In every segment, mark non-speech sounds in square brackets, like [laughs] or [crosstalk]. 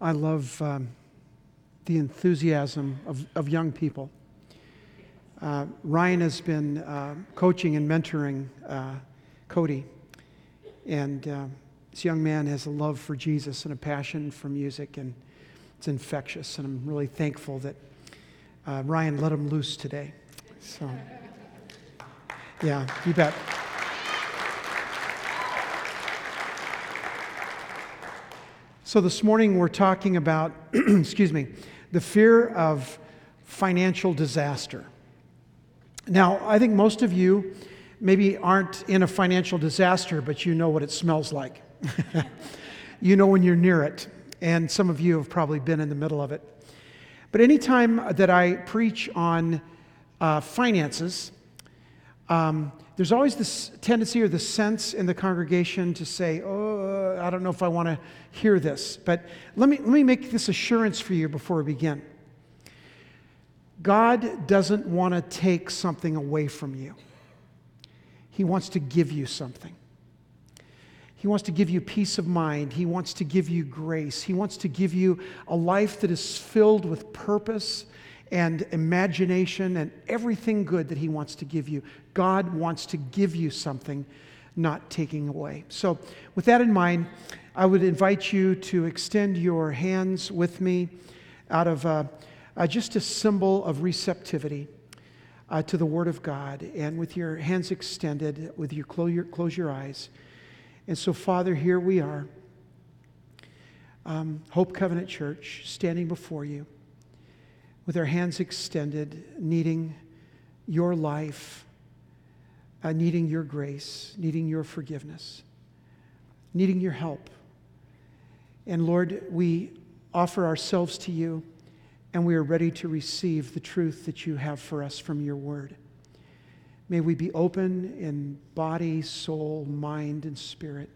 I love um, the enthusiasm of, of young people. Uh, Ryan has been uh, coaching and mentoring uh, Cody, and uh, this young man has a love for Jesus and a passion for music, and it's infectious. And I'm really thankful that uh, Ryan let him loose today. So, yeah, you bet. So, this morning we're talking about, [clears throat] excuse me, the fear of financial disaster. Now, I think most of you maybe aren't in a financial disaster, but you know what it smells like. [laughs] you know when you're near it, and some of you have probably been in the middle of it. But anytime that I preach on uh, finances, um, there's always this tendency or the sense in the congregation to say, Oh, I don't know if I want to hear this. But let me, let me make this assurance for you before we begin. God doesn't want to take something away from you, He wants to give you something. He wants to give you peace of mind. He wants to give you grace. He wants to give you a life that is filled with purpose and imagination and everything good that He wants to give you. God wants to give you something, not taking away. So, with that in mind, I would invite you to extend your hands with me out of uh, uh, just a symbol of receptivity. Uh, to the Word of God, and with your hands extended, with your close, your close your eyes. And so, Father, here we are, um, Hope Covenant Church, standing before you with our hands extended, needing your life, uh, needing your grace, needing your forgiveness, needing your help. And Lord, we offer ourselves to you, and we are ready to receive the truth that you have for us from your word. May we be open in body, soul, mind, and spirit.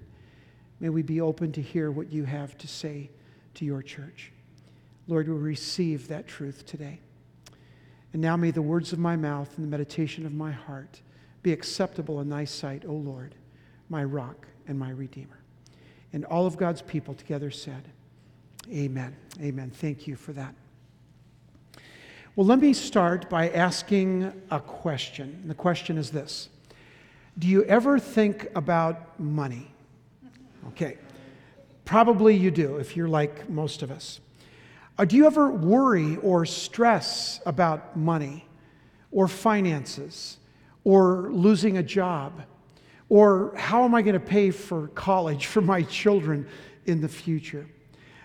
May we be open to hear what you have to say to your church. Lord, we receive that truth today. And now may the words of my mouth and the meditation of my heart be acceptable in thy sight, O Lord, my rock and my redeemer. And all of God's people together said, Amen. Amen. Thank you for that. Well, let me start by asking a question. The question is this Do you ever think about money? Okay. Probably you do if you're like most of us. Uh, do you ever worry or stress about money or finances or losing a job? Or how am I going to pay for college for my children in the future?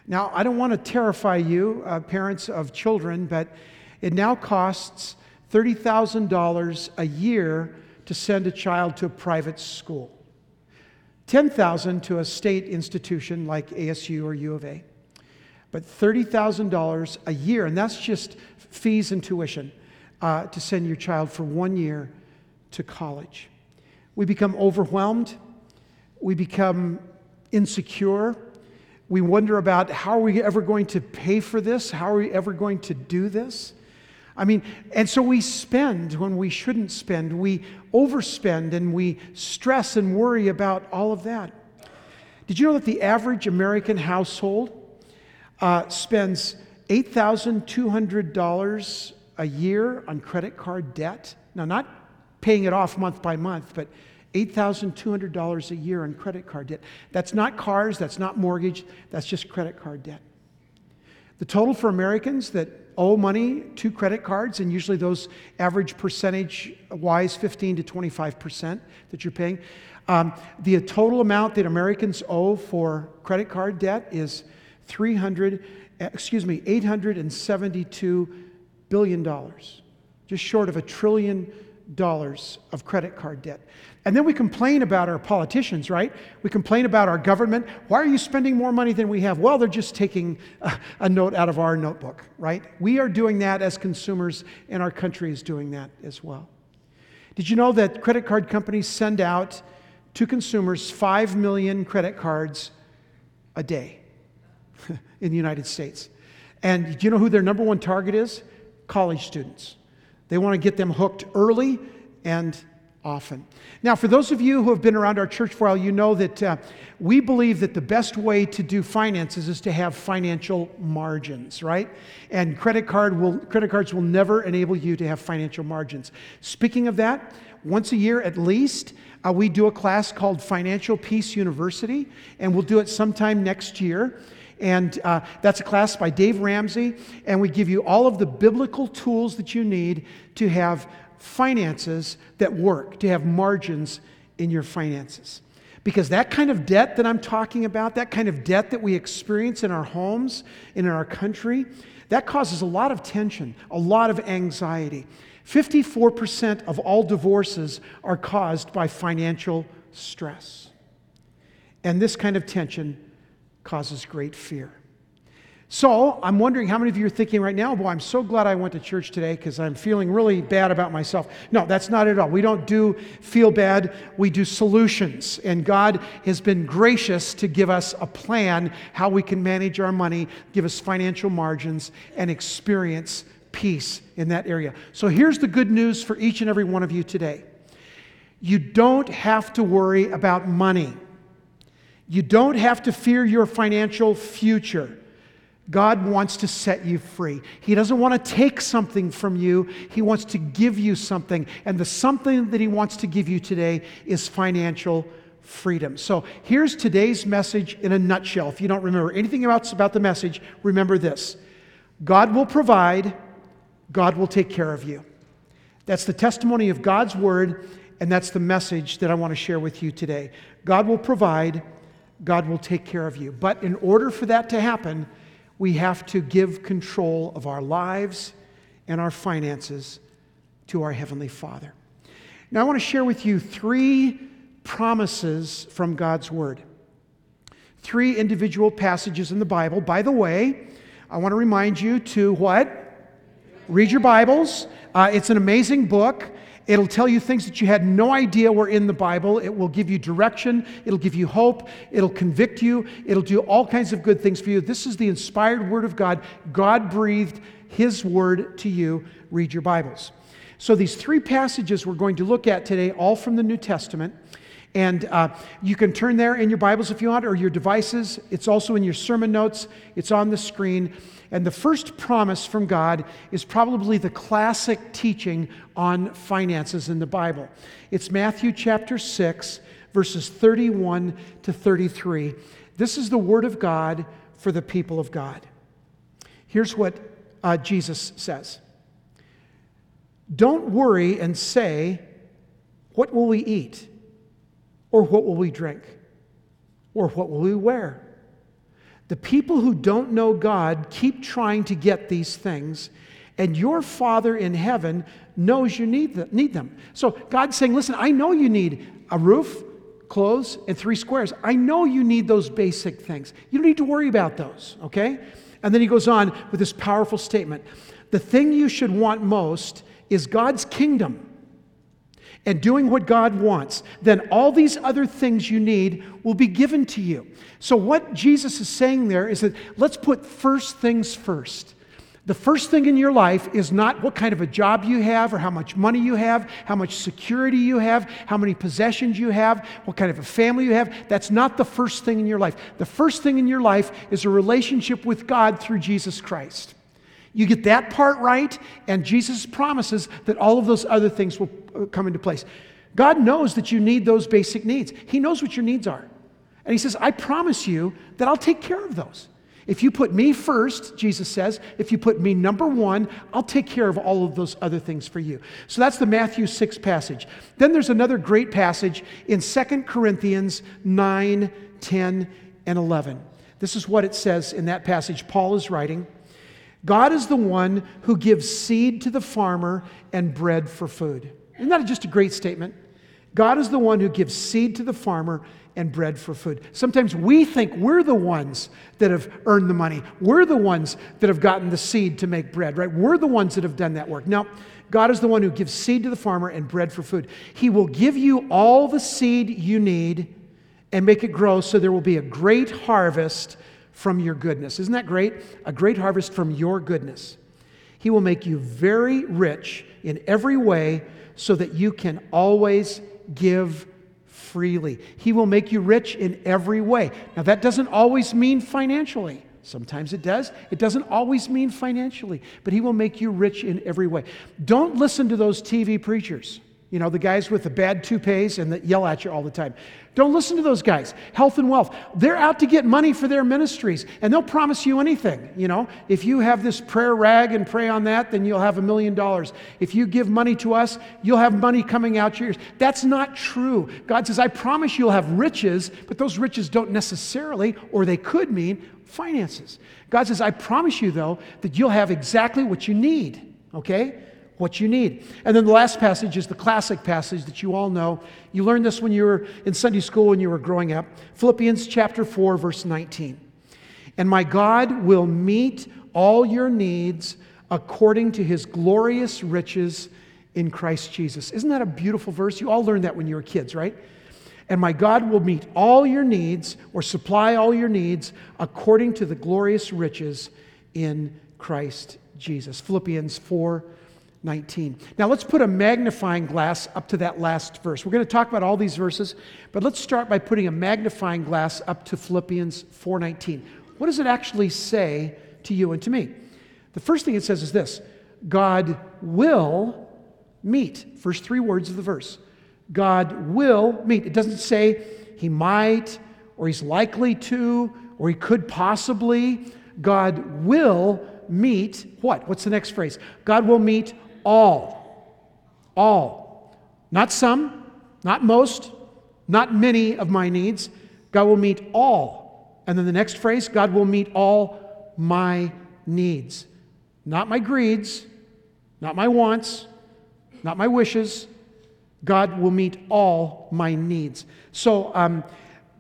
Now, I don't want to terrify you, uh, parents of children, but it now costs $30,000 a year to send a child to a private school. 10,000 to a state institution like ASU or U of A but $30,000 a year, and that's just fees and tuition uh, to send your child for one year to college. We become overwhelmed. We become insecure. We wonder about how are we ever going to pay for this? How are we ever going to do this? I mean, and so we spend when we shouldn't spend. We overspend and we stress and worry about all of that. Did you know that the average American household uh, spends $8,200 a year on credit card debt. Now, not paying it off month by month, but $8,200 a year in credit card debt. That's not cars, that's not mortgage, that's just credit card debt. The total for Americans that owe money to credit cards, and usually those average percentage wise 15 to 25% that you're paying, um, the total amount that Americans owe for credit card debt is 300, excuse me, 872 billion dollars, just short of a trillion dollars of credit card debt. And then we complain about our politicians, right? We complain about our government. Why are you spending more money than we have? Well, they're just taking a, a, note out of our notebook, right? We are doing that as consumers, and our country is doing that as well. Did you know that credit card companies send out to consumers 5 million credit cards a day? [laughs] in the United States. And do you know who their number one target is? College students. They want to get them hooked early and often. Now, for those of you who have been around our church for a while, you know that uh, we believe that the best way to do finances is to have financial margins, right? And credit card will credit cards will never enable you to have financial margins. Speaking of that, once a year at least, uh, we do a class called Financial Peace University, and we'll do it sometime next year. And uh, that's a class by Dave Ramsey, and we give you all of the biblical tools that you need to have finances that work, to have margins in your finances. Because that kind of debt that I'm talking about, that kind of debt that we experience in our homes in our country, that causes a lot of tension, a lot of anxiety. 54% of all divorces are caused by financial stress. And this kind of tension causes great fear. So I'm wondering how many of you are thinking right now, boy, I'm so glad I went to church today because I'm feeling really bad about myself. No, that's not at all. We don't do feel bad, we do solutions. And God has been gracious to give us a plan how we can manage our money, give us financial margins, and experience peace in that area. So here's the good news for each and every one of you today you don't have to worry about money, you don't have to fear your financial future. God wants to set you free. He doesn't want to take something from you, He wants to give you something. And the something that He wants to give you today is financial freedom. So here's today's message in a nutshell. If you don't remember anything else about the message, remember this God will provide, God will take care of you. That's the testimony of God's word, and that's the message that I want to share with you today. God will provide, God will take care of you. But in order for that to happen, we have to give control of our lives and our finances to our Heavenly Father. Now, I want to share with you three promises from God's Word. Three individual passages in the Bible. By the way, I want to remind you to what? Read your Bibles. Uh, it's an amazing book. It'll tell you things that you had no idea were in the Bible. It will give you direction. It'll give you hope. It'll convict you. It'll do all kinds of good things for you. This is the inspired Word of God. God breathed His Word to you. Read your Bibles. So, these three passages we're going to look at today, all from the New Testament. And uh, you can turn there in your Bibles if you want, or your devices. It's also in your sermon notes, it's on the screen. And the first promise from God is probably the classic teaching on finances in the Bible. It's Matthew chapter 6, verses 31 to 33. This is the word of God for the people of God. Here's what uh, Jesus says Don't worry and say, What will we eat? Or what will we drink? Or what will we wear? The people who don't know God keep trying to get these things, and your Father in heaven knows you need them. So God's saying, Listen, I know you need a roof, clothes, and three squares. I know you need those basic things. You don't need to worry about those, okay? And then he goes on with this powerful statement The thing you should want most is God's kingdom and doing what God wants, then all these other things you need will be given to you. So, what Jesus is saying there is that let's put first things first. The first thing in your life is not what kind of a job you have or how much money you have, how much security you have, how many possessions you have, what kind of a family you have. That's not the first thing in your life. The first thing in your life is a relationship with God through Jesus Christ. You get that part right, and Jesus promises that all of those other things will come into place. God knows that you need those basic needs. He knows what your needs are. And He says, I promise you that I'll take care of those. If you put me first, Jesus says, if you put me number one, I'll take care of all of those other things for you. So that's the Matthew 6 passage. Then there's another great passage in 2 Corinthians 9, 10, and 11. This is what it says in that passage. Paul is writing. God is the one who gives seed to the farmer and bread for food. Isn't that just a great statement? God is the one who gives seed to the farmer and bread for food. Sometimes we think we're the ones that have earned the money. We're the ones that have gotten the seed to make bread, right? We're the ones that have done that work. Now, God is the one who gives seed to the farmer and bread for food. He will give you all the seed you need and make it grow so there will be a great harvest from your goodness. Isn't that great? A great harvest from your goodness. He will make you very rich in every way so that you can always give freely. He will make you rich in every way. Now, that doesn't always mean financially. Sometimes it does. It doesn't always mean financially, but He will make you rich in every way. Don't listen to those TV preachers. You know, the guys with the bad toupees and that yell at you all the time. Don't listen to those guys. Health and wealth. They're out to get money for their ministries, and they'll promise you anything. You know, if you have this prayer rag and pray on that, then you'll have a million dollars. If you give money to us, you'll have money coming out your ears. That's not true. God says, I promise you'll have riches, but those riches don't necessarily, or they could mean, finances. God says, I promise you, though, that you'll have exactly what you need. Okay? What you need. And then the last passage is the classic passage that you all know. You learned this when you were in Sunday school when you were growing up. Philippians chapter 4 verse 19. And my God will meet all your needs according to his glorious riches in Christ Jesus. Isn't that a beautiful verse? You all learned that when you were kids, right? And my God will meet all your needs or supply all your needs according to the glorious riches in Christ Jesus. Philippians 4 19. Now let's put a magnifying glass up to that last verse. We're going to talk about all these verses, but let's start by putting a magnifying glass up to Philippians 4:19. What does it actually say to you and to me? The first thing it says is this: God will meet. First 3 words of the verse. God will meet. It doesn't say he might or he's likely to or he could possibly. God will meet what? What's the next phrase? God will meet all. All. Not some, not most, not many of my needs. God will meet all. And then the next phrase God will meet all my needs. Not my greeds, not my wants, not my wishes. God will meet all my needs. So, um,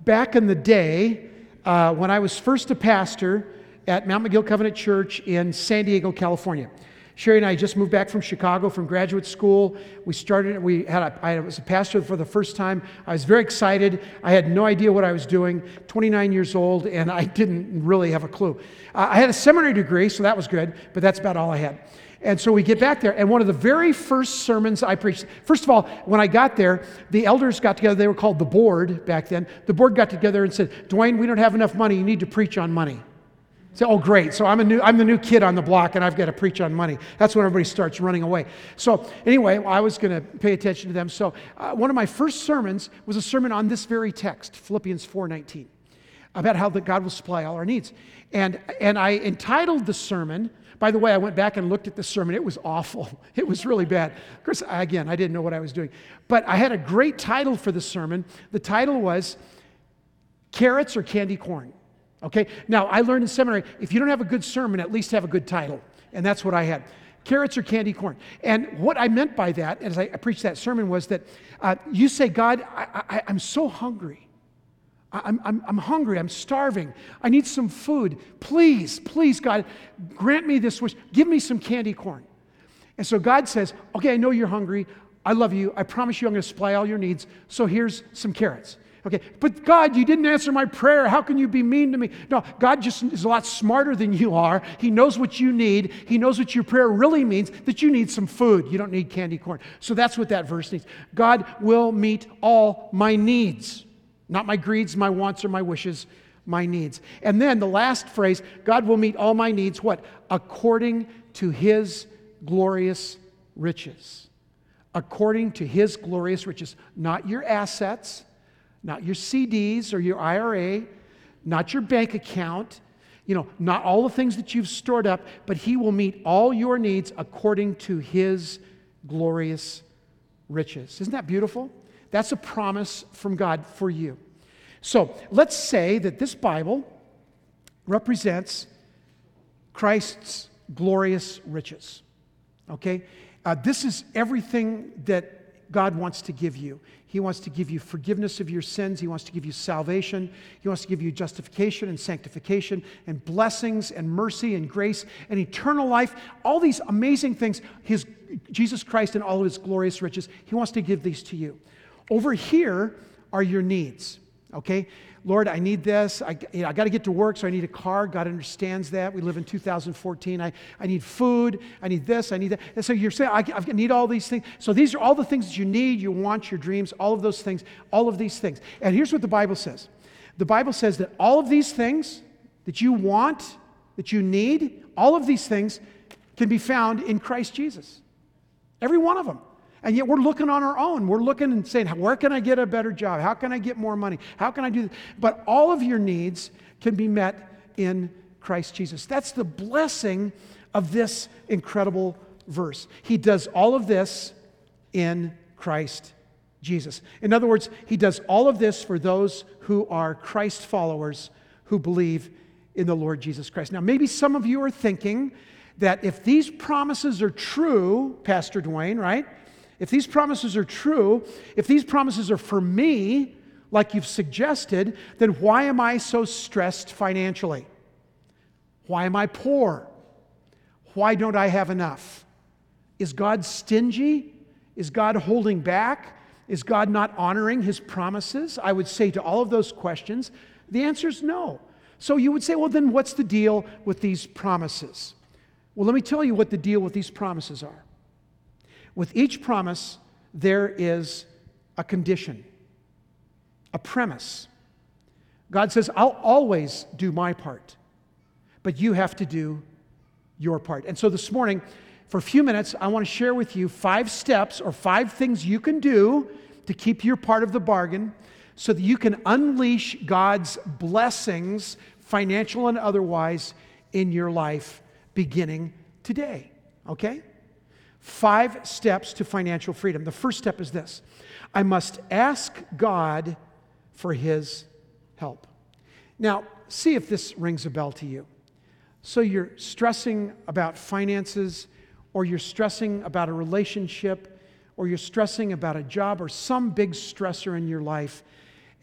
back in the day, uh, when I was first a pastor at Mount McGill Covenant Church in San Diego, California, Sherry and I just moved back from Chicago from graduate school. We started, we had a, I was a pastor for the first time. I was very excited. I had no idea what I was doing, 29 years old, and I didn't really have a clue. Uh, I had a seminary degree, so that was good, but that's about all I had. And so we get back there, and one of the very first sermons I preached, first of all, when I got there, the elders got together. They were called the board back then. The board got together and said, Dwayne, we don't have enough money. You need to preach on money. Say, oh, great. So I'm, a new, I'm the new kid on the block and I've got to preach on money. That's when everybody starts running away. So, anyway, I was going to pay attention to them. So, uh, one of my first sermons was a sermon on this very text, Philippians 4.19, about how that God will supply all our needs. And, and I entitled the sermon, by the way, I went back and looked at the sermon. It was [laughs] awful. It was really bad. Of course, again, I didn't know what I was doing. But I had a great title for the sermon. The title was Carrots or Candy Corn. Okay? Now, I learned in seminary if you don't have a good sermon, at least have a good title. And that's what I had carrots or candy corn. And what I meant by that, as I preached that sermon, was that uh, you say, God, I, am so hungry. I'm, I'm, I'm hungry. I'm starving. I need some food. Please, please, God, grant me this wish. Give me some candy corn. And so God says, Okay, I know you're hungry. I love you. I promise you I'm going to supply all your needs. So here's some carrots. Okay, but God, you didn't answer my prayer. How can you be mean to me? No, God just is a lot smarter than you are. He knows what you need. He knows what your prayer really means that you need some food. You don't need candy corn. So that's what that verse needs. God will meet all my needs, not my greeds, my wants, or my wishes, my needs. And then the last phrase God will meet all my needs, what? According to his glorious riches. According to his glorious riches, not your assets not your CDs or your IRA, not your bank account, you know, not all the things that you've stored up, but He will meet all your needs according to His glorious riches. Isn't that beautiful? That's a promise from God for you. So let's say that this Bible represents Christ's glorious riches. Okay? Uh, this is everything that God wants to give you. He wants to give you forgiveness of your sins. He wants to give you salvation. He wants to give you justification and sanctification and blessings and mercy and grace and eternal life. All these amazing things, his, Jesus Christ and all of his glorious riches, he wants to give these to you. Over here are your needs, okay? Lord, I need this. I, you know, I got to get to work, so I need a car. God understands that. We live in 2014. I, I need food. I need this. I need that. And so you're saying, I, I need all these things. So these are all the things that you need, you want, your dreams, all of those things, all of these things. And here's what the Bible says the Bible says that all of these things that you want, that you need, all of these things can be found in Christ Jesus. Every one of them. And yet we're looking on our own. We're looking and saying, where can I get a better job? How can I get more money? How can I do this? But all of your needs can be met in Christ Jesus. That's the blessing of this incredible verse. He does all of this in Christ Jesus. In other words, he does all of this for those who are Christ followers who believe in the Lord Jesus Christ. Now, maybe some of you are thinking that if these promises are true, Pastor Dwayne, right? If these promises are true, if these promises are for me, like you've suggested, then why am I so stressed financially? Why am I poor? Why don't I have enough? Is God stingy? Is God holding back? Is God not honoring his promises? I would say to all of those questions, the answer is no. So you would say, well, then what's the deal with these promises? Well, let me tell you what the deal with these promises are. With each promise, there is a condition, a premise. God says, I'll always do my part, but you have to do your part. And so this morning, for a few minutes, I want to share with you five steps or five things you can do to keep your part of the bargain so that you can unleash God's blessings, financial and otherwise, in your life beginning today. Okay? Five steps to financial freedom. The first step is this I must ask God for His help. Now, see if this rings a bell to you. So you're stressing about finances, or you're stressing about a relationship, or you're stressing about a job, or some big stressor in your life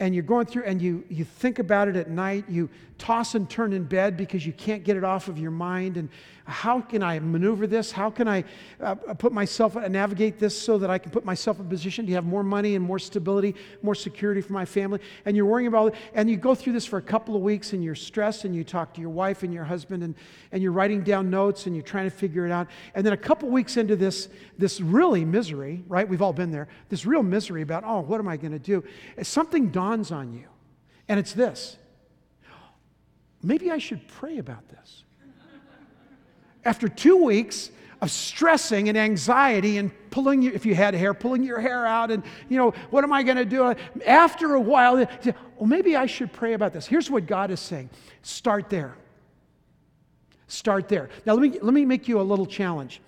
and you're going through and you, you think about it at night, you toss and turn in bed because you can't get it off of your mind. And how can I maneuver this? How can I uh, put myself, uh, navigate this so that I can put myself in a position to have more money and more stability, more security for my family? And you're worrying about it. And you go through this for a couple of weeks and you're stressed and you talk to your wife and your husband and, and you're writing down notes and you're trying to figure it out. And then a couple weeks into this, this really misery, right? We've all been there, this real misery about, oh, what am I going to do? Something dawns on you. And it's this maybe I should pray about this. After two weeks of stressing and anxiety and pulling your, if you had hair, pulling your hair out and, you know, what am I going to do? After a while, well, maybe I should pray about this. Here's what God is saying start there. Start there. Now, let me, let me make you a little challenge.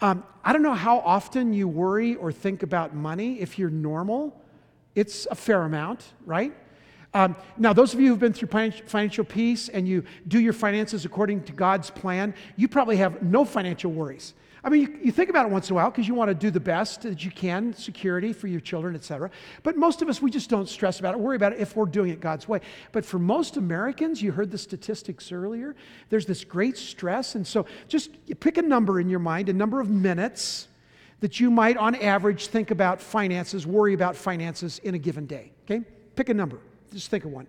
Um, I don't know how often you worry or think about money. If you're normal, it's a fair amount, right? Um, now, those of you who've been through financial peace and you do your finances according to God's plan, you probably have no financial worries. I mean, you, you think about it once in a while because you want to do the best that you can, security for your children, et cetera. But most of us, we just don't stress about it, worry about it if we're doing it God's way. But for most Americans, you heard the statistics earlier, there's this great stress. And so just pick a number in your mind, a number of minutes that you might, on average, think about finances, worry about finances in a given day. Okay? Pick a number. Just think of one.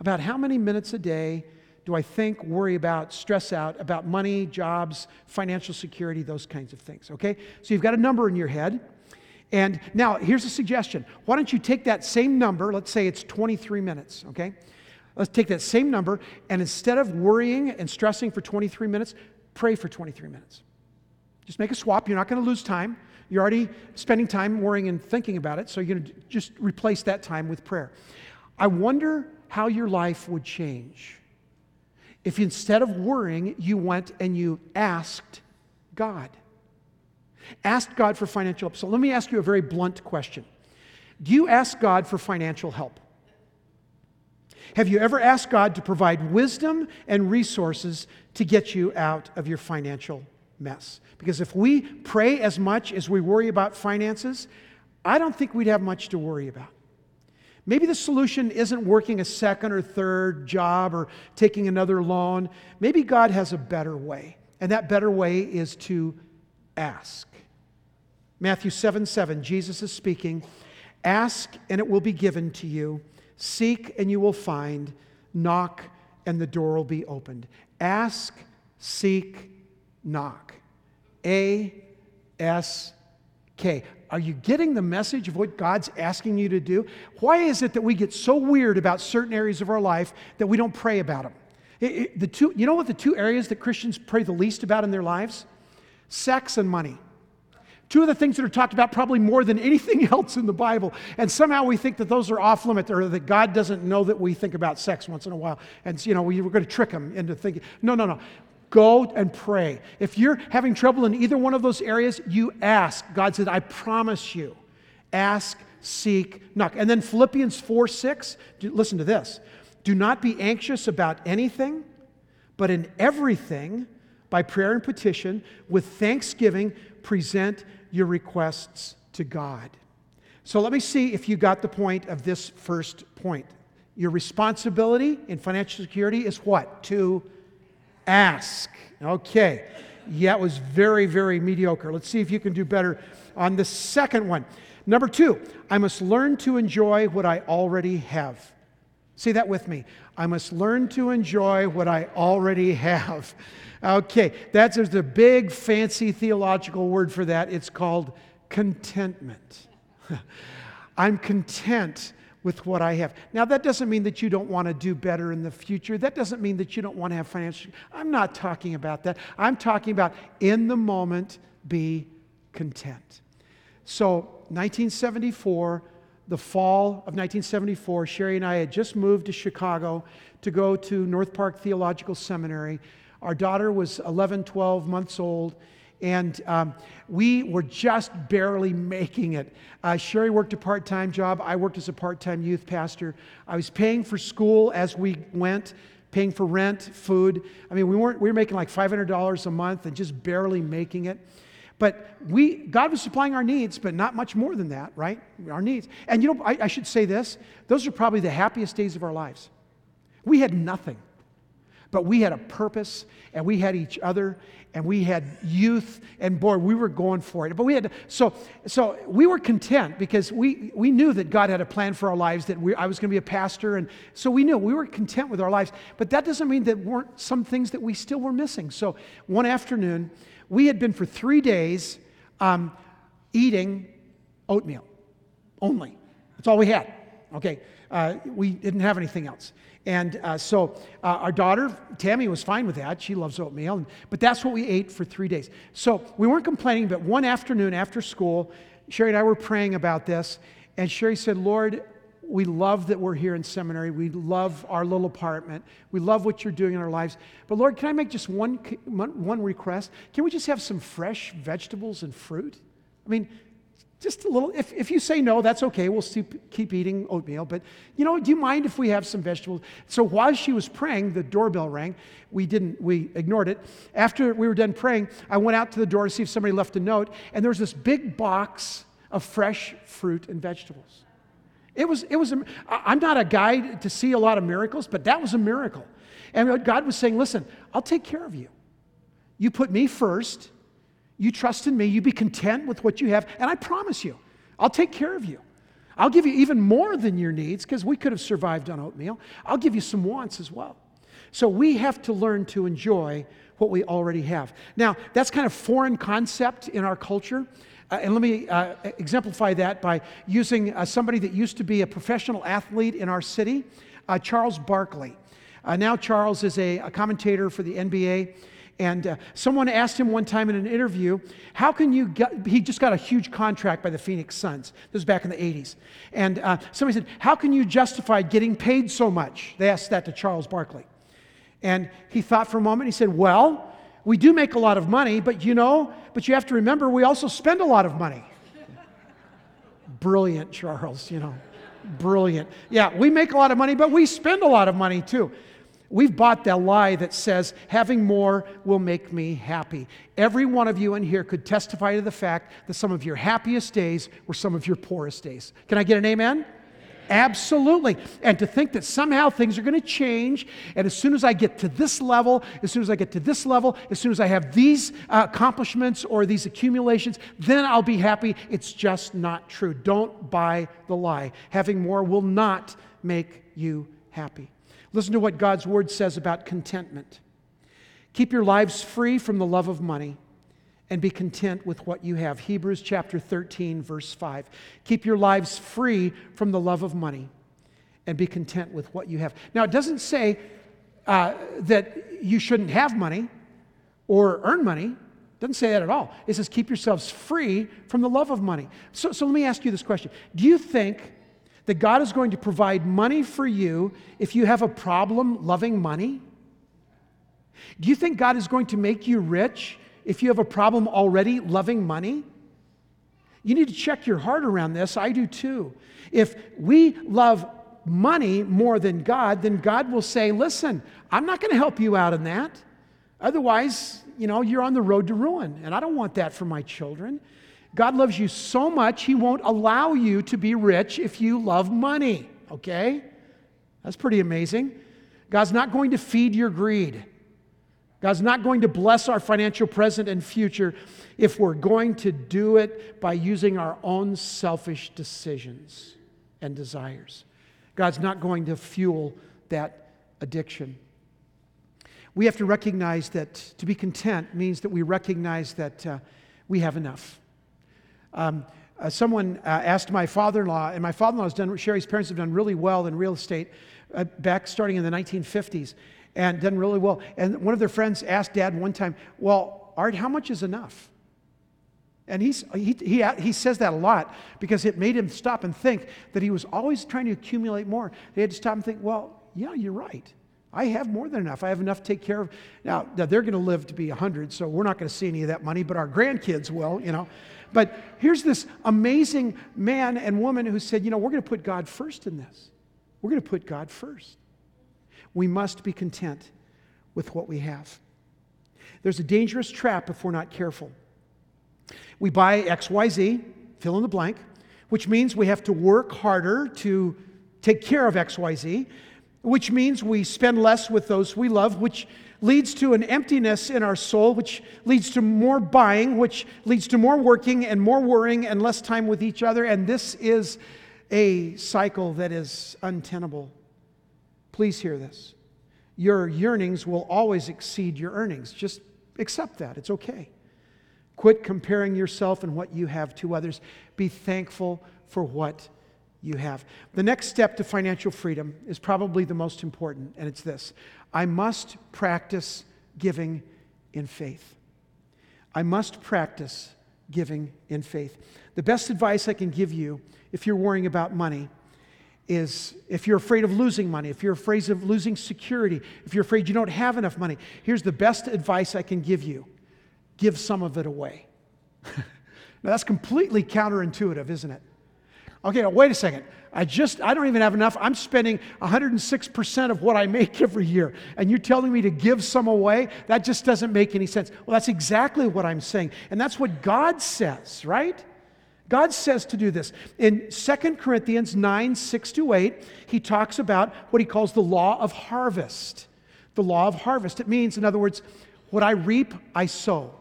About how many minutes a day do I think, worry about, stress out about money, jobs, financial security, those kinds of things? Okay? So you've got a number in your head. And now here's a suggestion. Why don't you take that same number, let's say it's 23 minutes, okay? Let's take that same number and instead of worrying and stressing for 23 minutes, pray for 23 minutes. Just make a swap. You're not going to lose time. You're already spending time worrying and thinking about it, so you're going to just replace that time with prayer. I wonder how your life would change if instead of worrying, you went and you asked God. Asked God for financial help. So let me ask you a very blunt question Do you ask God for financial help? Have you ever asked God to provide wisdom and resources to get you out of your financial mess. Because if we pray as much as we worry about finances, I don't think we'd have much to worry about. Maybe the solution isn't working a second or third job or taking another loan. Maybe God has a better way, and that better way is to ask. Matthew 7 7, Jesus is speaking Ask, and it will be given to you. Seek and you will find. Knock and the door will be opened. Ask, seek, knock. A S K. Are you getting the message of what God's asking you to do? Why is it that we get so weird about certain areas of our life that we don't pray about them? It, it, the two, you know what the two areas that Christians pray the least about in their lives? Sex and money. Two of the things that are talked about probably more than anything [laughs] else in the Bible. And somehow we think that those are off limit or that God doesn't know that we think about sex once in a while. And, you know, we, are going to trick him into thinking. No, no, no. Go and pray. If you're having trouble in either one of those areas, you ask. God said, I promise you. Ask, seek, knock. And then Philippians 4 6, listen to this. Do not be anxious about anything, but in everything, by prayer and petition, with thanksgiving, present your requests to God. So let me see if you got the point of this first point. Your responsibility in financial security is what? To ask. Okay. Yeah, it was very, very mediocre. Let's see if you can do better on the second one. Number two, I must learn to enjoy what I already have. Say that with me. I must learn to enjoy what I already have. Okay, that's there's a big fancy theological word for that. It's called contentment. [laughs] I'm content with what I have. Now, that doesn't mean that you don't want to do better in the future. That doesn't mean that you don't want to have financial. I'm not talking about that. I'm talking about in the moment, be content. So, 1974, the fall of 1974, Sherry and I had just moved to Chicago to go to North Park Theological Seminary. Our daughter was 11, 12 months old and um, we were just barely making it. Uh, Sherry worked a part time job. I worked as a part time youth pastor. I was paying for school as we went, paying for rent, food. I mean, we, weren't, we were making like $500 a month and just barely making it. But we, God was supplying our needs, but not much more than that, right? Our needs. And you know, I, I should say this those are probably the happiest days of our lives. We had nothing. But we had a purpose and we had each other and we had youth and boy, we were going for it. But we had so so we were content because we we knew that God had a plan for our lives that we, I was going to be a pastor and so we knew we were content with our lives. But that doesn't mean that weren't some things that we still were missing. So one afternoon, we had been for three days um, eating oatmeal only. That's all we had. Okay, uh, we didn't have anything else. And uh, so uh, our daughter, Tammy, was fine with that. She loves oatmeal. And, but that's what we ate for three days. So we weren't complaining, but one afternoon after school, Sherry and I were praying about this. And Sherry said, Lord, we love that we're here in seminary. We love our little apartment. We love what you're doing in our lives. But Lord, can I make just one, one request? Can we just have some fresh vegetables and fruit? I mean, just a little, if, if you say no, that's okay. We'll keep, keep eating oatmeal. But, you know, do you mind if we have some vegetables? So while she was praying, the doorbell rang. We didn't, we ignored it. After we were done praying, I went out to the door to see if somebody left a note. And there was this big box of fresh fruit and vegetables. It was, it was, a, I'm not a guy to see a lot of miracles, but that was a miracle. And God was saying, listen, I'll take care of you. You put me first you trust in me, you be content with what you have, and I promise you, I'll take care of you. I'll give you even more than your needs because we could have survived on oatmeal. I'll give you some wants as well. So we have to learn to enjoy what we already have. Now, that's kind of foreign concept in our culture. Uh, and let me uh, exemplify that by using uh, somebody that used to be a professional athlete in our city, uh, Charles Barkley. Uh, now, Charles is a, a commentator for the NBA. And uh, someone asked him one time in an interview, How can you get, he just got a huge contract by the Phoenix Suns. This was back in the 80s. And uh, somebody said, How can you justify getting paid so much? They asked that to Charles Barkley. And he thought for a moment. He said, Well, we do make a lot of money, but you know, but you have to remember we also spend a lot of money. [laughs] Brilliant, Charles, you know. Brilliant. Yeah, we make a lot of money, but we spend a lot of money too. We've bought the lie that says having more will make me happy. Every one of you in here could testify to the fact that some of your happiest days were some of your poorest days. Can I get an amen? amen. Absolutely. And to think that somehow things are going to change, and as soon as I get to this level, as soon as I get to this level, as soon as I have these uh, accomplishments or these accumulations, then I'll be happy. It's just not true. Don't buy the lie. Having more will not make you happy. Listen to what God's word says about contentment. Keep your lives free from the love of money and be content with what you have. Hebrews chapter 13, verse 5. Keep your lives free from the love of money and be content with what you have. Now, it doesn't say uh, that you shouldn't have money or earn money. It doesn't say that at all. It says keep yourselves free from the love of money. So, so let me ask you this question Do you think that God is going to provide money for you if you have a problem loving money? Do you think God is going to make you rich if you have a problem already loving money? You need to check your heart around this. I do too. If we love money more than God, then God will say, Listen, I'm not going to help you out in that. Otherwise, you know, you're on the road to ruin. And I don't want that for my children. God loves you so much, He won't allow you to be rich if you love money, okay? That's pretty amazing. God's not going to feed your greed. God's not going to bless our financial present and future if we're going to do it by using our own selfish decisions and desires. God's not going to fuel that addiction. We have to recognize that to be content means that we recognize that uh, we have enough. Um, uh, someone uh, asked my father in law, and my father in law has done, Sherry's parents have done really well in real estate uh, back starting in the 1950s and done really well. And one of their friends asked dad one time, Well, Art, how much is enough? And he's, he, he, he says that a lot because it made him stop and think that he was always trying to accumulate more. They had to stop and think, well, yeah, you're right. I have more than enough. I have enough to take care of. Now, now they're going to live to be 100, so we're not going to see any of that money, but our grandkids will, you know. But here's this amazing man and woman who said, you know, we're going to put God first in this. We're going to put God first we must be content with what we have. There's a dangerous trap if we're not careful. We buy XYZ, fill in the blank, which means we have to work harder to take care of XYZ, which means we spend less with those we love, which leads to an emptiness in our soul, which leads to more buying, which leads to more working and more worrying and less time with each other. And this is a cycle that is untenable. Please hear this. Your yearnings will always exceed your earnings. Just accept that. It's okay. Quit comparing yourself and what you have to others. Be thankful for what you have. The next step to financial freedom is probably the most important, and it's this I must practice giving in faith. I must practice giving in faith. The best advice I can give you if you're worrying about money is if you're afraid of losing money, if you're afraid of losing security, if you're afraid you don't have enough money, here's the best advice I can give you give some of it away. [laughs] now, that's completely counterintuitive, isn't it? Okay, now wait a second. I just, I don't even have enough. I'm spending 106% of what I make [laughs] every year. And you're telling me to give some away? That just doesn't make any sense. Well, that's exactly what I'm saying. And that's what God says, right? God says to do this. In 2 Corinthians 9, 6 to 8, he talks about what he calls the law of harvest. The law of harvest. It means, in other words, what I reap, I sow.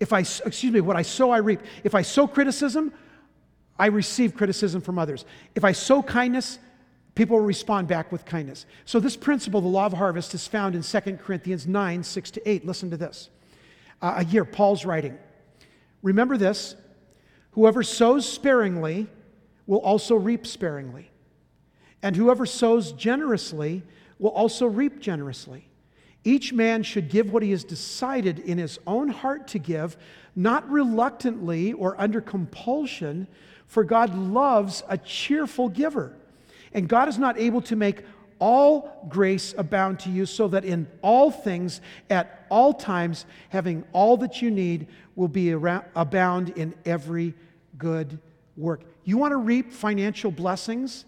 If I, excuse me, what I sow, I reap. If I sow criticism, I receive criticism from others. If I sow kindness, people will respond back with kindness. So, this principle, the law of harvest, is found in 2 Corinthians 9, 6 to 8. Listen to this. Uh, here, Paul's writing. Remember this Whoever sows sparingly will also reap sparingly. And whoever sows generously will also reap generously. Each man should give what he has decided in his own heart to give, not reluctantly or under compulsion, for God loves a cheerful giver. And God is not able to make all grace abound to you, so that in all things, at all times, having all that you need, will be around, abound in every good work. You want to reap financial blessings?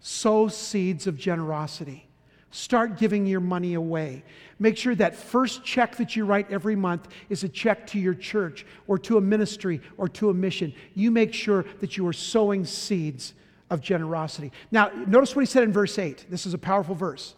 Sow seeds of generosity. Start giving your money away. Make sure that first check that you write every month is a check to your church or to a ministry or to a mission. You make sure that you are sowing seeds of generosity. Now, notice what he said in verse 8. This is a powerful verse.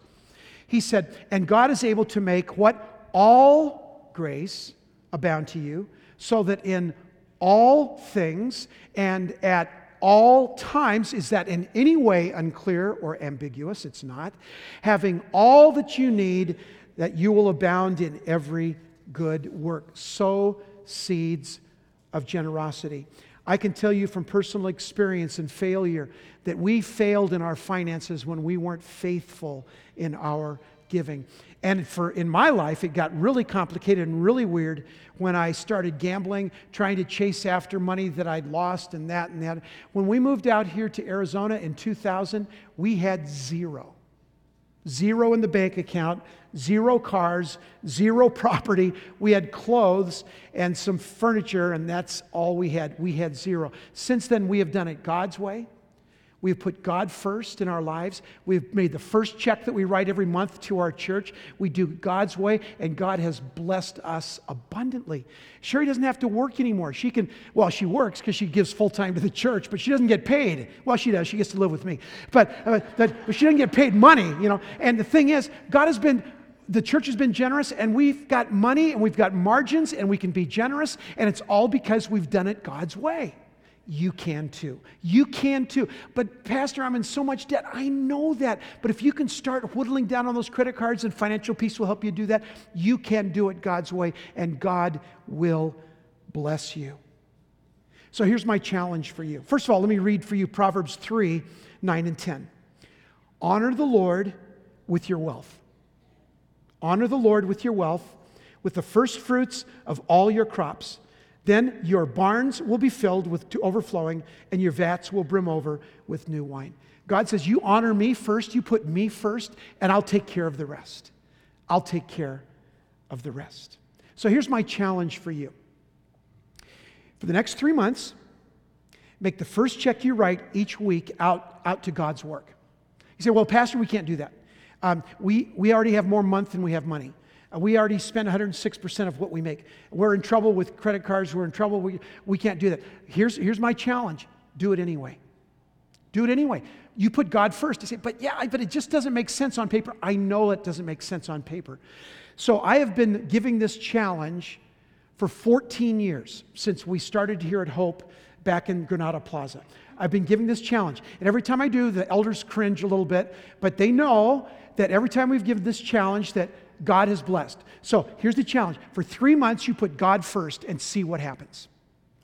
He said, And God is able to make what? All grace abound to you, so that in all things and at all times, is that in any way unclear or ambiguous? It's not. Having all that you need, that you will abound in every good work. Sow seeds of generosity. I can tell you from personal experience and failure that we failed in our finances when we weren't faithful in our giving. And for in my life, it got really complicated and really weird when I started gambling, trying to chase after money that I'd lost and that and that. When we moved out here to Arizona in 2000, we had zero. Zero in the bank account, zero cars, zero [laughs] property. We had clothes and some furniture, and that's all we had. We had zero. Since then, we have done it God's way. We've put God first in our lives. We've made the first check that we write every month to our church. We do God's way, and God has blessed us abundantly. Sherry doesn't have to work anymore. She can, well, she works because she gives full time to the church, but she doesn't get paid. Well, she does. She gets to live with me. But, uh, but she doesn't get paid money, you know. And the thing is, God has been the church has been generous and we've got money and we've got margins and we can be generous and it's all because we've done it God's way you can too. You can too. But, Pastor, I'm in so much debt. I know that. But if you can start whittling down on those credit cards and financial peace will help you do that, you can do it God's way and God will bless you. So here's my challenge for you. First of all, let me read for you Proverbs 3 9 and 10. Honor the Lord with your wealth. Honor the Lord with your wealth, with the first fruits of all your crops then your barns will be filled with to overflowing, and your vats will brim over with new wine. God says, You honor me first, you put me first, and I'll take care of the rest. I'll take care of the rest. So here's my challenge for you. For the next three months, make the first check you write each week out, out to God's work. You say, Well, Pastor, we can't do that. Um, we, we already have more month than we have money. We already spend 106% of what we make. We're in trouble with credit cards. We're in trouble. We, we can't do that. Here's, here's my challenge do it anyway. Do it anyway. You put God first. You say, but yeah, but it just doesn't make sense on paper. I know it doesn't make sense on paper. So I have been giving this challenge for 14 years since we started here at Hope back in Granada Plaza. I've been giving this challenge. And every time I do, the elders cringe a little bit, but they know that every time we've given this challenge that God has blessed. So here's the challenge. For three months, you put God first and see what happens.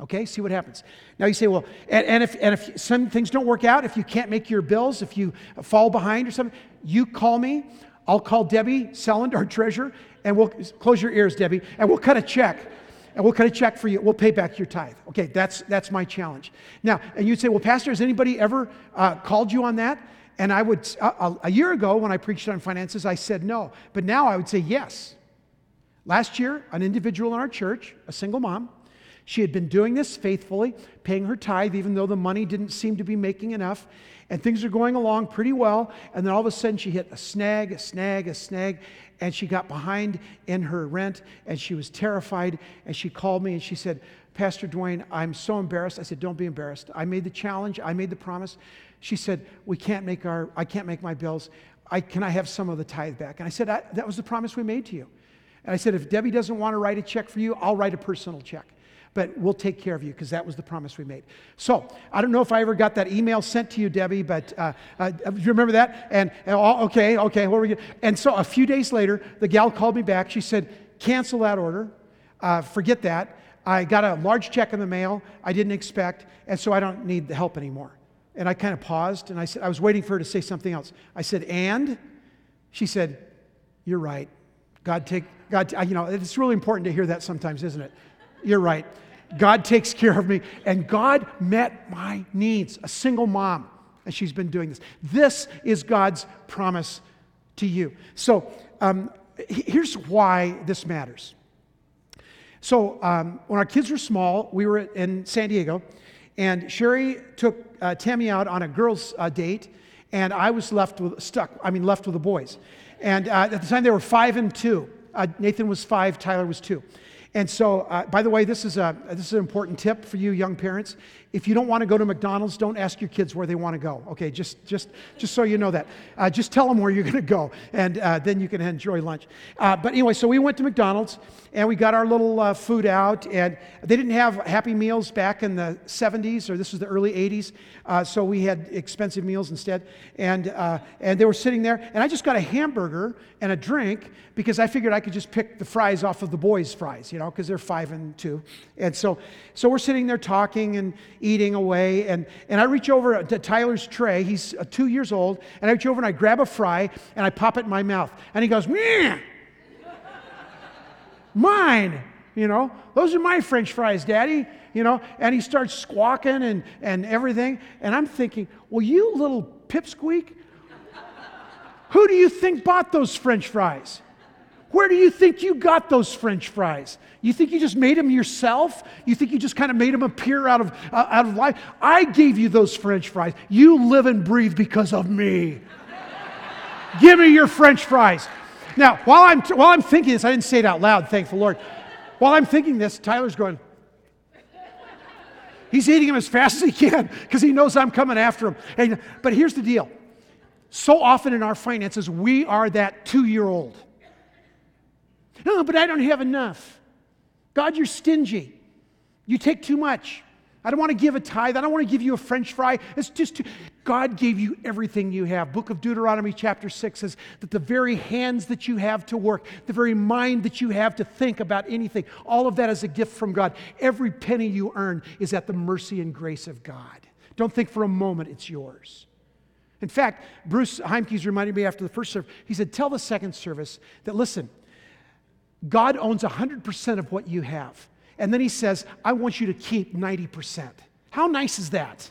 Okay, see what happens. Now you say, well, and, and, if, and if some things don't work out, if you can't make your bills, if you fall behind or something, you call me. I'll call Debbie Selland, our treasurer, and we'll close your ears, Debbie, and we'll cut a check. And we'll cut a check for you. We'll pay back your tithe. Okay, that's, that's my challenge. Now, and you'd say, well, Pastor, has anybody ever uh, called you on that? And I would, a, a year ago when I preached on finances, I said no. But now I would say yes. Last year, an individual in our church, a single mom, she had been doing this faithfully, paying her tithe, even though the money didn't seem to be making enough. And things are going along pretty well. And then all of a sudden, she hit a snag, a snag, a snag. And she got behind in her rent. And she was terrified. And she called me and she said, Pastor Dwayne, I'm so embarrassed. I said, Don't be embarrassed. I made the challenge, I made the promise. She said, We can't make our, I can't make my bills. I, can I have some of the tithe back? And I said, I, That was the promise we made to you. And I said, If Debbie doesn't want to write a check for you, I'll write a personal check. But we'll take care of you because that was the promise we made. So I don't know if I ever got that email sent to you, Debbie, but uh, uh, you remember that? And, and oh, okay, okay, what are we And so a few days later, the gal called me back. She said, Cancel that order. Uh, forget that. I got a large check in the mail I didn't expect, and so I don't need the help anymore. And I kind of paused and I said, I was waiting for her to say something else. I said, and? She said, You're right. God take, God, you know, it's really important to hear that sometimes, isn't it? You're right. God takes care of me. And God met my needs. A single mom, and she's been doing this. This is God's promise to you. So um, here's why this matters. So um, when our kids were small, we were in San Diego, and Sherry took uh, Tammy out on a girls' uh, date, and I was left with stuck. I mean, left with the boys. And uh, at the time, they were five and two. Uh, Nathan was five, Tyler was two. And so, uh, by the way, this is, a, this is an important tip for you young parents. If you don't want to go to McDonald's, don't ask your kids where they want to go. Okay, just, just, just so you know that. Uh, just tell them where you're going to go, and uh, then you can enjoy lunch. Uh, but anyway, so we went to McDonald's, and we got our little uh, food out, and they didn't have Happy Meals back in the 70s, or this was the early 80s, uh, so we had expensive meals instead. And, and they were sitting there, and I just got a hamburger and a drink because I figured I could just pick the fries off of the boys' fries, you know, because they're five and two. And so, so we're sitting there talking and eating away. And, and I reach over to Tyler's tray. He's uh, two years old. And I reach over and I grab a fry and I pop it in my mouth. And he goes, Meh! Mine! You know, those are my French fries, Daddy. You know, and he starts squawking and, and everything. And I'm thinking, well, you little pipsqueak, who do you think bought those French fries? Where do you think you got those French fries? You think you just made them yourself? You think you just kind of made them appear out of, uh, out of life? I gave you those French fries. You live and breathe because of me. Give me your French fries. Now, while I'm, while I'm thinking this, I didn't say it out loud, thank the Lord. While I'm thinking this, Tyler's going, he's eating them as fast as he can because he knows I'm coming after him. And, but here's the deal so often in our finances, we are that two year old. No, but I don't have enough. God, you're stingy. You take too much. I don't want to give a tithe. I don't want to give you a french fry. It's just too. God gave you everything you have. Book of Deuteronomy, chapter 6 says that the very hands that you have to work, the very mind that you have to think about anything, all of that is a gift from God. Every penny you earn is at the mercy and grace of God. Don't think for a moment it's yours. In fact, Bruce Heimke's reminded me after the first service, he said, Tell the second service that, listen, God owns 100% of what you have. And then he says, I want you to keep 90%. How nice is that?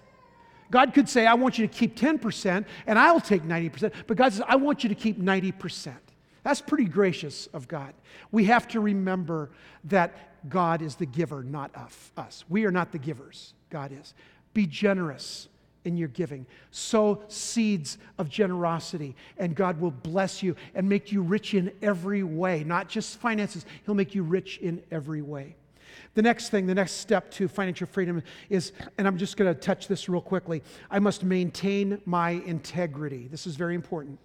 God could say, I want you to keep 10% and I'll take 90%. But God says, I want you to keep 90%. That's pretty gracious of God. We have to remember that God is the giver, not us. We are not the givers, God is. Be generous in your giving. Sow seeds of generosity, and God will bless you and make you rich in every way, not just finances. He'll make you rich in every way. The next thing, the next step to financial freedom is, and I'm just going to touch this real quickly I must maintain my integrity. This is very important.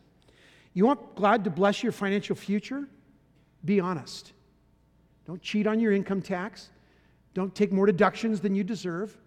You want God to bless your financial future? Be honest. Don't cheat on your income tax. Don't take more deductions than you deserve.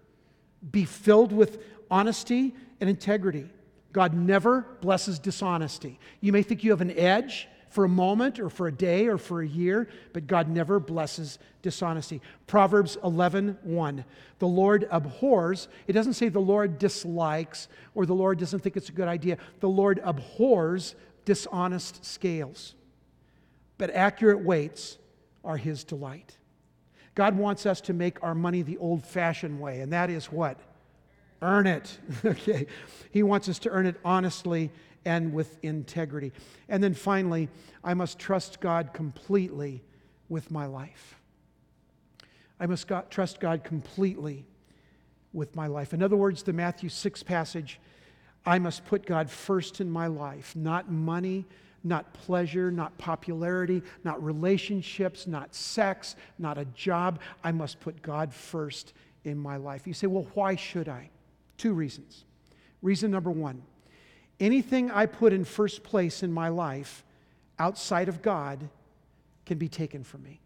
Be filled with honesty and integrity. God never blesses dishonesty. You may think you have an edge for a moment or for a day or for a year, but God never blesses dishonesty. Proverbs 11 1. The Lord abhors, it doesn't say the Lord dislikes or the Lord doesn't think it's a good idea. The Lord abhors dishonest scales, but accurate weights are his delight. God wants us to make our money the old fashioned way, and that is what? Earn it. [laughs] okay. He wants us to earn it honestly and with integrity. And then finally, I must trust God completely with my life. I must God, trust God completely with my life. In other words, the Matthew 6 passage, I must put God first in my life, not money, not pleasure, not popularity, not relationships, not sex, not a job. I must put God first in my life. You say, well, why should I? Two reasons. Reason number one anything I put in first place in my life outside of God can be taken from me.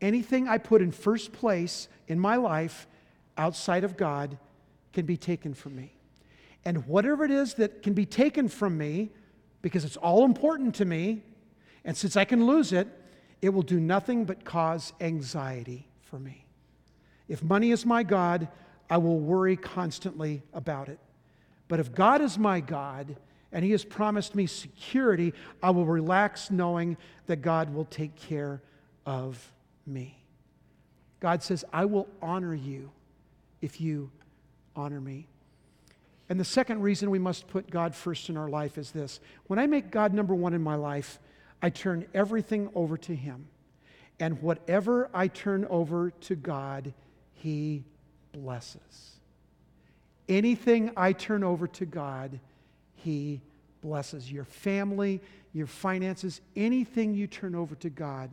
Anything I put in first place in my life outside of God can be taken from me. And whatever it is that can be taken from me, because it's all important to me, and since I can lose it, it will do nothing but cause anxiety for me. If money is my God, I will worry constantly about it. But if God is my God and He has promised me security, I will relax knowing that God will take care of me. God says, I will honor you if you honor me. And the second reason we must put God first in our life is this when I make God number one in my life, I turn everything over to Him. And whatever I turn over to God, He blesses. Anything I turn over to God, He blesses. Your family, your finances, anything you turn over to God,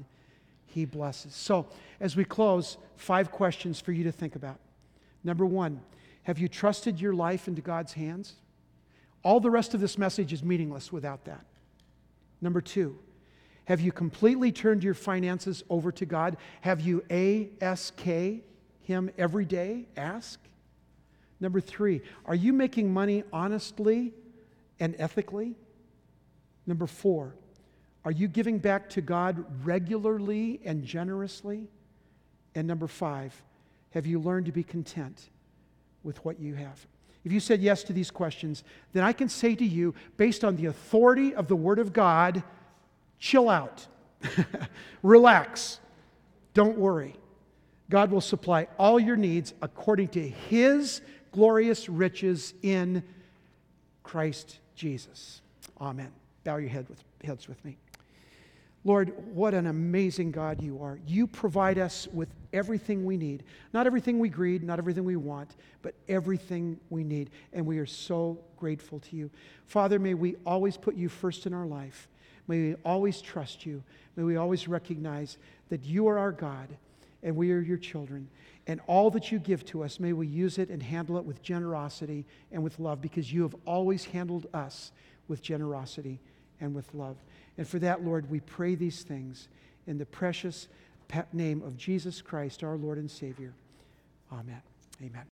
He blesses. So, as we close, five questions for you to think about. Number one, have you trusted your life into God's hands? All the rest of this message is meaningless without that. Number two, have you completely turned your finances over to God? Have you ASK Him every day? Ask. Number three, are you making money honestly and ethically? Number four, are you giving back to God regularly and generously? And number five, have you learned to be content with what you have? If you said yes to these questions, then I can say to you, based on the authority of the Word of God, chill out, [laughs] relax, don't worry. God will supply all your needs according to His glorious riches in Christ Jesus. Amen. Bow your head with, heads with me. Lord, what an amazing God you are. You provide us with everything we need. Not everything we greed, not everything we want, but everything we need. And we are so grateful to you. Father, may we always put you first in our life. May we always trust you. May we always recognize that you are our God and we are your children. And all that you give to us, may we use it and handle it with generosity and with love because you have always handled us with generosity and with love. And for that, Lord, we pray these things in the precious name of Jesus Christ, our Lord and Savior. Amen. Amen.